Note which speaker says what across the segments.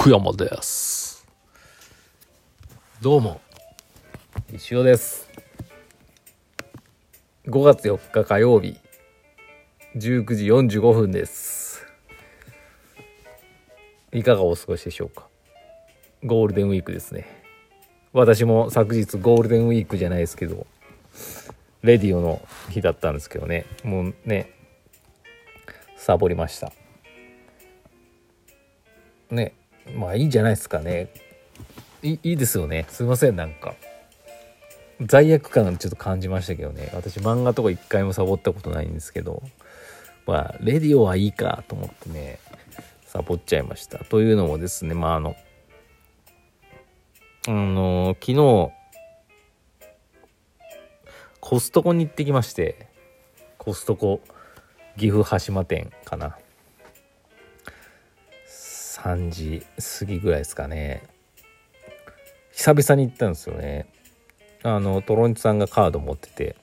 Speaker 1: 福山です。どうも、石尾です。5月4日火曜日、19時45分です。いかがお過ごしでしょうか？ゴールデンウィークですね。私も昨日ゴールデンウィークじゃないですけど、レディオの日だったんですけどね、もうね、サボりました。ねまあいいんじゃないですかね。いいいですよね。すいませんなんか。罪悪感ちょっと感じましたけどね。私漫画とか一回もサボったことないんですけど。まあレディオはいいかと思ってねサボっちゃいました。というのもですねまああのあの昨日コストコに行ってきましてコストコ岐阜羽島店かな。3時過ぎぐらいですかね。久々に行ったんですよね。あのトロンチさんがカード持ってて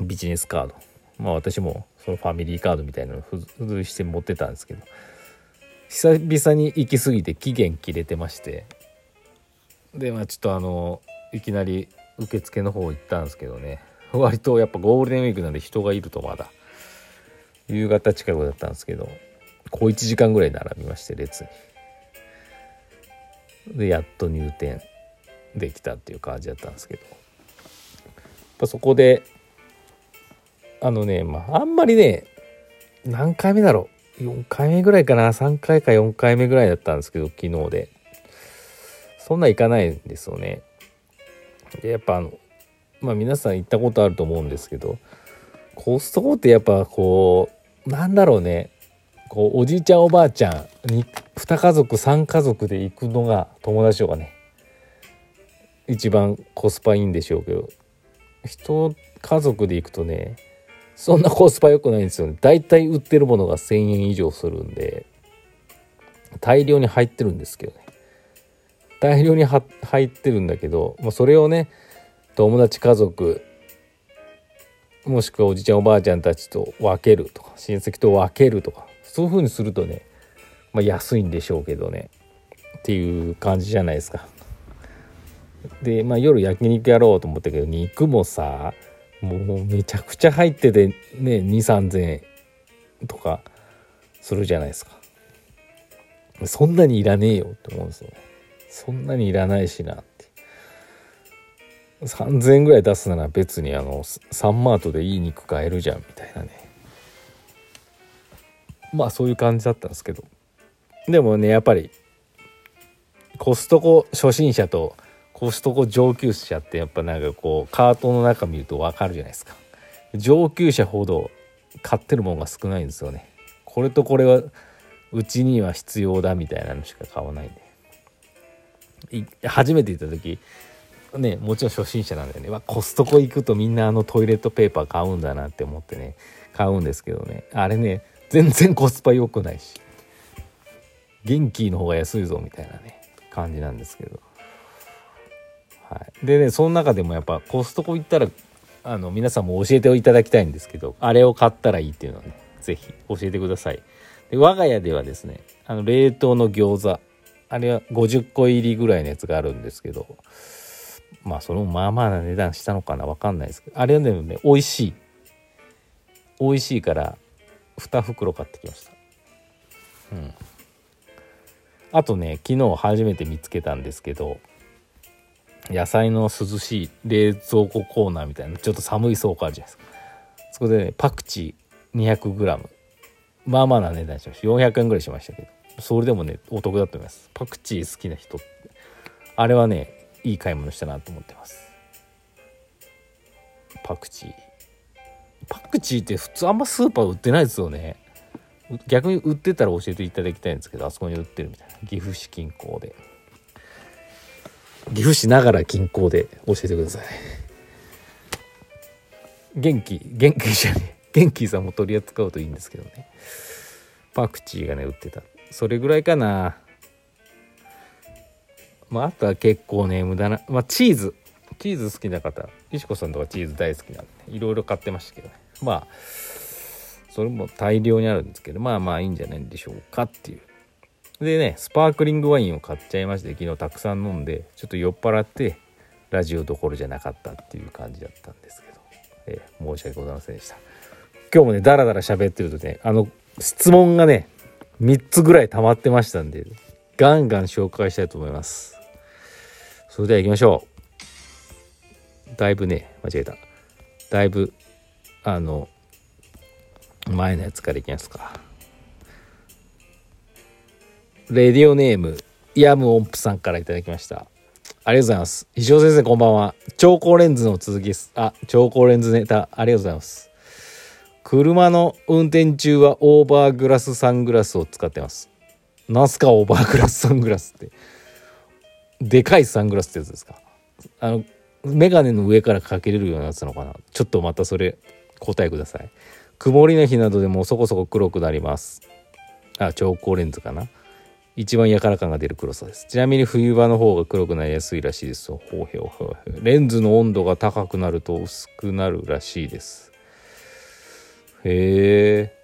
Speaker 1: ビジネスカード。まあ私もそのファミリーカードみたいなの付随して持ってたんですけど久々に行き過ぎて期限切れてまして。でまあちょっとあのいきなり受付の方行ったんですけどね。割とやっぱゴールデンウィークなんで人がいるとまだ夕方近くだったんですけど。小1時間ぐらい並びまして列に。でやっと入店できたっていう感じだったんですけど。やっぱそこであのねまああんまりね何回目だろう。4回目ぐらいかな。3回か4回目ぐらいだったんですけど昨日で。そんな行かないんですよね。でやっぱあのまあ皆さん行ったことあると思うんですけどコストコってやっぱこうなんだろうね。こうおじいちゃんおばあちゃんに2家族3家族で行くのが友達とかね一番コスパいいんでしょうけど人家族で行くとねそんなコスパ良くないんですよね。大体売ってるものが1,000円以上するんで大量に入ってるんですけどね。大量に入ってるんだけどもうそれをね友達家族もしくはおじいちゃんおばあちゃんたちと分けるとか親戚と分けるとかそういう風にするとね、まあ、安いんでしょうけどねっていう感じじゃないですか。で、まあ、夜焼肉やろうと思ったけど肉もさもうめちゃくちゃ入っててね2,3,000円とかするじゃないですか。そんなにいらねえよって思うんですよね。そんなにいらないしなって。3,000円ぐらい出すなら別にあのサンマートでいい肉買えるじゃんみたいなねまあそういう感じだったんですけど。でもねやっぱりコストコ初心者とコストコ上級者ってやっぱなんかこうカートの中見ると分かるじゃないですか。上級者ほど買ってるものが少ないんですよね。これとこれはうちには必要だみたいなのしか買わないんで。初めて行った時ねもちろん初心者なんだよねわコストコ行くとみんなあのトイレットペーパー買うんだなって思ってね買うんですけどね。あれね全然コスパ良くないし。元気の方が安いぞみたいなね感じなんですけど、はい、でねその中でもやっぱコストコ行ったらあの皆さんも教えていただきたいんですけどあれを買ったらいいっていうのはね是非教えてください。で我が家ではですねあの冷凍の餃子あれは50個入りぐらいのやつがあるんですけどまあそれもまあまあな値段したのかなわかんないですけどあれはでもね美味しい。美味しいから2袋買ってきました。うん。あとね昨日初めて見つけたんですけど野菜の涼しい冷蔵庫コーナーみたいなちょっと寒い倉庫あるじゃないですか。そこでねパクチー 200g まあまあな値段しました。400円ぐらいしましたけど。それでもねお得だと思います。パクチー好きな人って。あれはねいい買い物したなと思ってます。パクチー。パクチーって普通あんまスーパー売ってないですよね。逆に売ってたら教えていただきたいんですけどあそこに売ってるみたいな。岐阜市近郊で。岐阜市ながら近郊で教えてください。元気元気じゃね元気さんも取り扱うといいんですけどね。パクチーがね売ってた。それぐらいかな。まああとは結構ね無駄なまあチーズ。チーズ好きな方石子さんとかチーズ大好きなんでいろいろ買ってましたけどね。まあそれも大量にあるんですけどまあまあいいんじゃないでしょうかっていう。でねスパークリングワインを買っちゃいまして昨日たくさん飲んでちょっと酔っ払ってラジオどころじゃなかったっていう感じだったんですけど、えー、申し訳ございませんでした。今日もねダラダラ喋ってるとねあの質問がね3つぐらい溜まってましたんでガンガン紹介したいと思います。それでは行きましょう。だいぶね間違えた。だいぶあの前のやつからいきますか。レディオネームヤム音符さんからいただきました。ありがとうございます。石尾先生こんばんは。超高レンズの続きです。あ超高レンズネタありがとうございます。車の運転中はオーバーグラスサングラスを使ってます。なんすかオーバーグラスサングラスって。でかいサングラスってやつですか。あのメガネの上からかけれるようなやつなのかな？ちょっとまたそれ答えください。曇りの日などでもそこそこ黒くなります。あ超光レンズかな？一番やから感が出る黒さです。ちなみに冬場の方が黒くなりやすいらしいですほうへうほうへレンズの温度が高くなると薄くなるらしいです。へえ。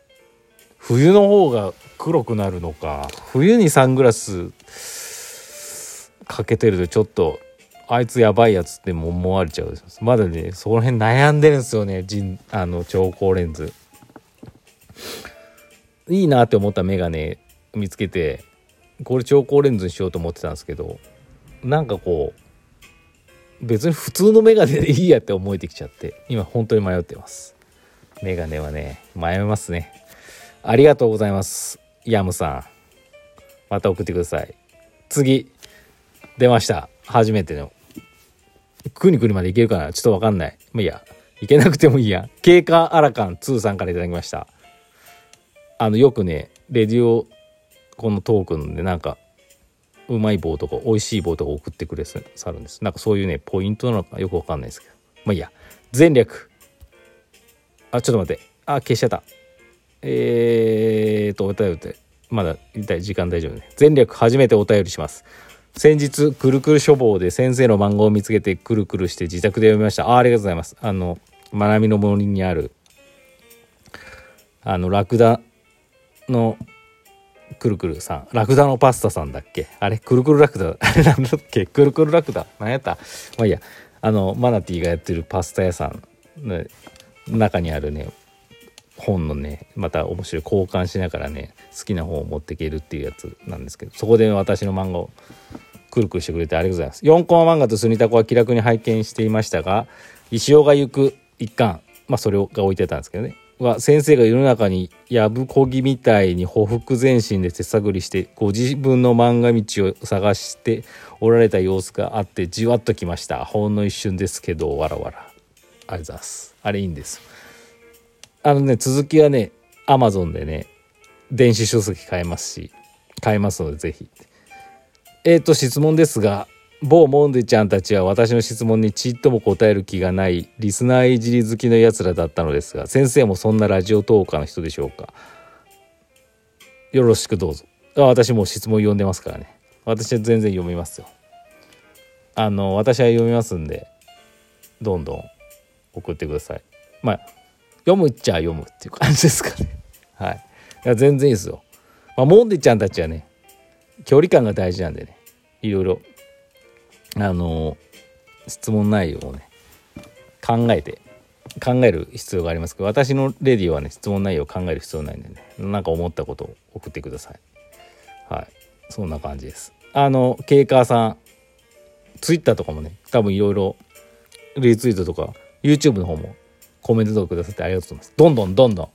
Speaker 1: 冬の方が黒くなるのか。冬にサングラスかけてるとちょっとあいつやばいやつっても思われちゃうまだねそこら辺悩んでるんですよね人あの超光レンズ。いいなって思ったメガネ見つけてこれ超光レンズにしようと思ってたんですけどなんかこう別に普通のメガネでいいやって思えてきちゃって今本当に迷ってます。メガネはね迷いますね。ありがとうございますヤムさん。また送ってください。次出ました。初めてのくにくにまでいけるかなちょっとわかんない。まあいいや。いけなくてもいいや。経過アラカン2さんから頂きました。あの、よくね、レディオ、このトークンでなんか、うまい棒とか美味しい棒とか送ってくれさるんです。なんかそういうね、ポイントなのかよくわかんないですけど。まあいいや。前略。あ、ちょっと待って。あ、消しちゃった。えーと、お便りって、まだ時間大丈夫ね。前略初めてお便りします。先日くるくる書房で先生の漫画を見つけてくるくるして自宅で読みました。あありがとうございます。あの学びの森にあるあのラクダのくるくるさん。ラクダのパスタさんだっけ？あれ？くるくるラクダ？あれなんだっけ？くるくるラクダ？何やった？まあいいや。あのマナティーがやってるパスタ屋さんの中にあるね本のねまた面白い交換しながらね好きな本を持っていけるっていうやつなんですけどそこで私の漫画をくるくるしてくれてありがとうございます。4コマ漫画とスニタコは気楽に拝見していましたが石尾が行く一巻まあそれが置いてたんですけどね。は先生が世の中にやぶこぎみたいにほふ前進で手探りしてご自分の漫画道を探しておられた様子があってじわっときました。ほんの一瞬ですけどわらわら。ありがとうございます。あれいいんですあのね続きはねアマゾンでね電子書籍買えますし買えますのでぜひ。えっ、ー、と質問ですが某モンデちゃんたちは私の質問にちっとも答える気がないリスナーいじり好きのやつらだったのですが先生もそんなラジオトーカーの人でしょうか？よろしくどうぞ。あ私も質問読んでますからね。私は全然読みますよ。あの私は読みますんでどんどん送ってください。まあ読むっちゃ読むっていう感じですかね。はい。いや全然いいですよ。まあモンデちゃんたちはね距離感が大事なんでね。いろいろ。あの質問内容をね考えて考える必要がありますけど私のレディはね質問内容を考える必要ないんでね。なんか思ったことを送ってください。はい。そんな感じです。あのケイカーさんツイッターとかもね多分いろいろリツイートとか YouTube の方もコメントとかくださってありがとうございます。どんどんどんどん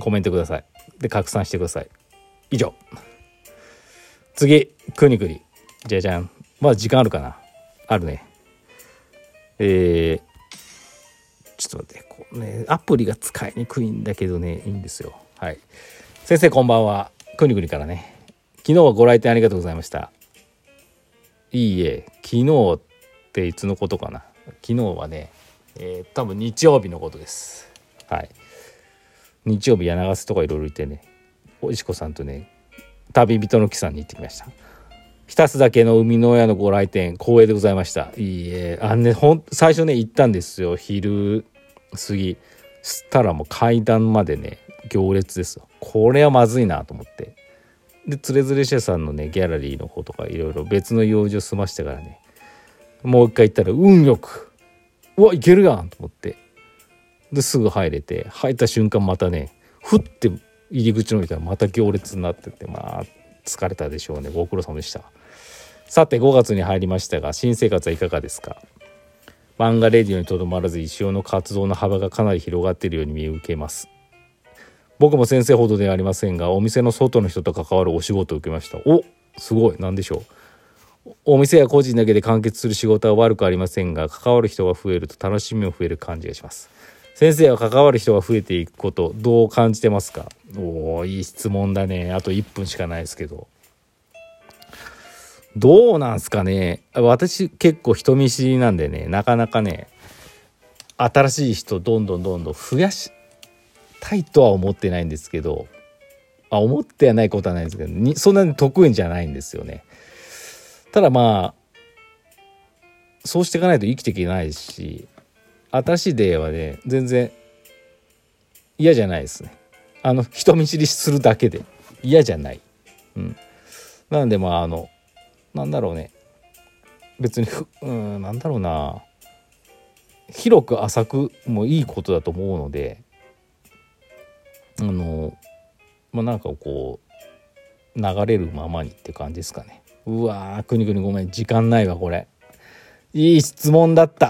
Speaker 1: コメントください。で拡散してください。以上。次くにくりじゃじゃん。まあ時間あるかな？あるね。えー、ちょっと待って。こうねアプリが使いにくいんだけどね。いいんですよ。はい。先生こんばんは。くにくりからね。昨日はご来店ありがとうございました。いいえ昨日っていつのことかな？昨日はねえー、多分日曜日のことです。はい。日曜日柳瀬とかいろいろいてね。おいしこさんとね旅人の木さんに行ってきました。浸すだけの海の親のご来店光栄でございました。いいえ。あのねほん最初ね行ったんですよ。昼過ぎ。したらもう階段までね行列ですよ。これはまずいなと思って。でつれづれ社さんのねギャラリーの方とかいろいろ別の用事を済ましてからねもう一回行ったら運よくうわいけるやんと思って。ですぐ入れて入った瞬間またねふって入り口の見たらまた行列になっててまあ疲れたでしょうね。ご苦労様でした。さて5月に入りましたが新生活はいかがですか？漫画レディオにとどまらず一生の活動の幅がかなり広がっているように見受けます。僕も先生ほどではありませんがお店の外の人と関わるお仕事を受けました。おすごい。何でしょう？お店や個人だけで完結する仕事は悪くありませんが関わる人が増えると楽しみも増える感じがします。先生は関わる人が増えていくことどう感じてますか？おおいい質問だね。あと1分しかないですけど。どうなんすかね？私結構人見知りなんでねなかなかね新しい人どんどんどんどん増やしたいとは思ってないんですけどあ思ってはないことはないんですけどにそんなに得意じゃないんですよね。ただまあそうしていかないと生きていけないし新しい出会いはね全然嫌じゃないですね。あの人見知りするだけで嫌じゃない。うん。なんでまああのなんだろうね。別にふうんなんだろうな。広く浅くもいいことだと思うのであのまあなんかこう流れるままにって感じですかね。うわーくにくにごめん。時間ないわこれ。いい質問だった。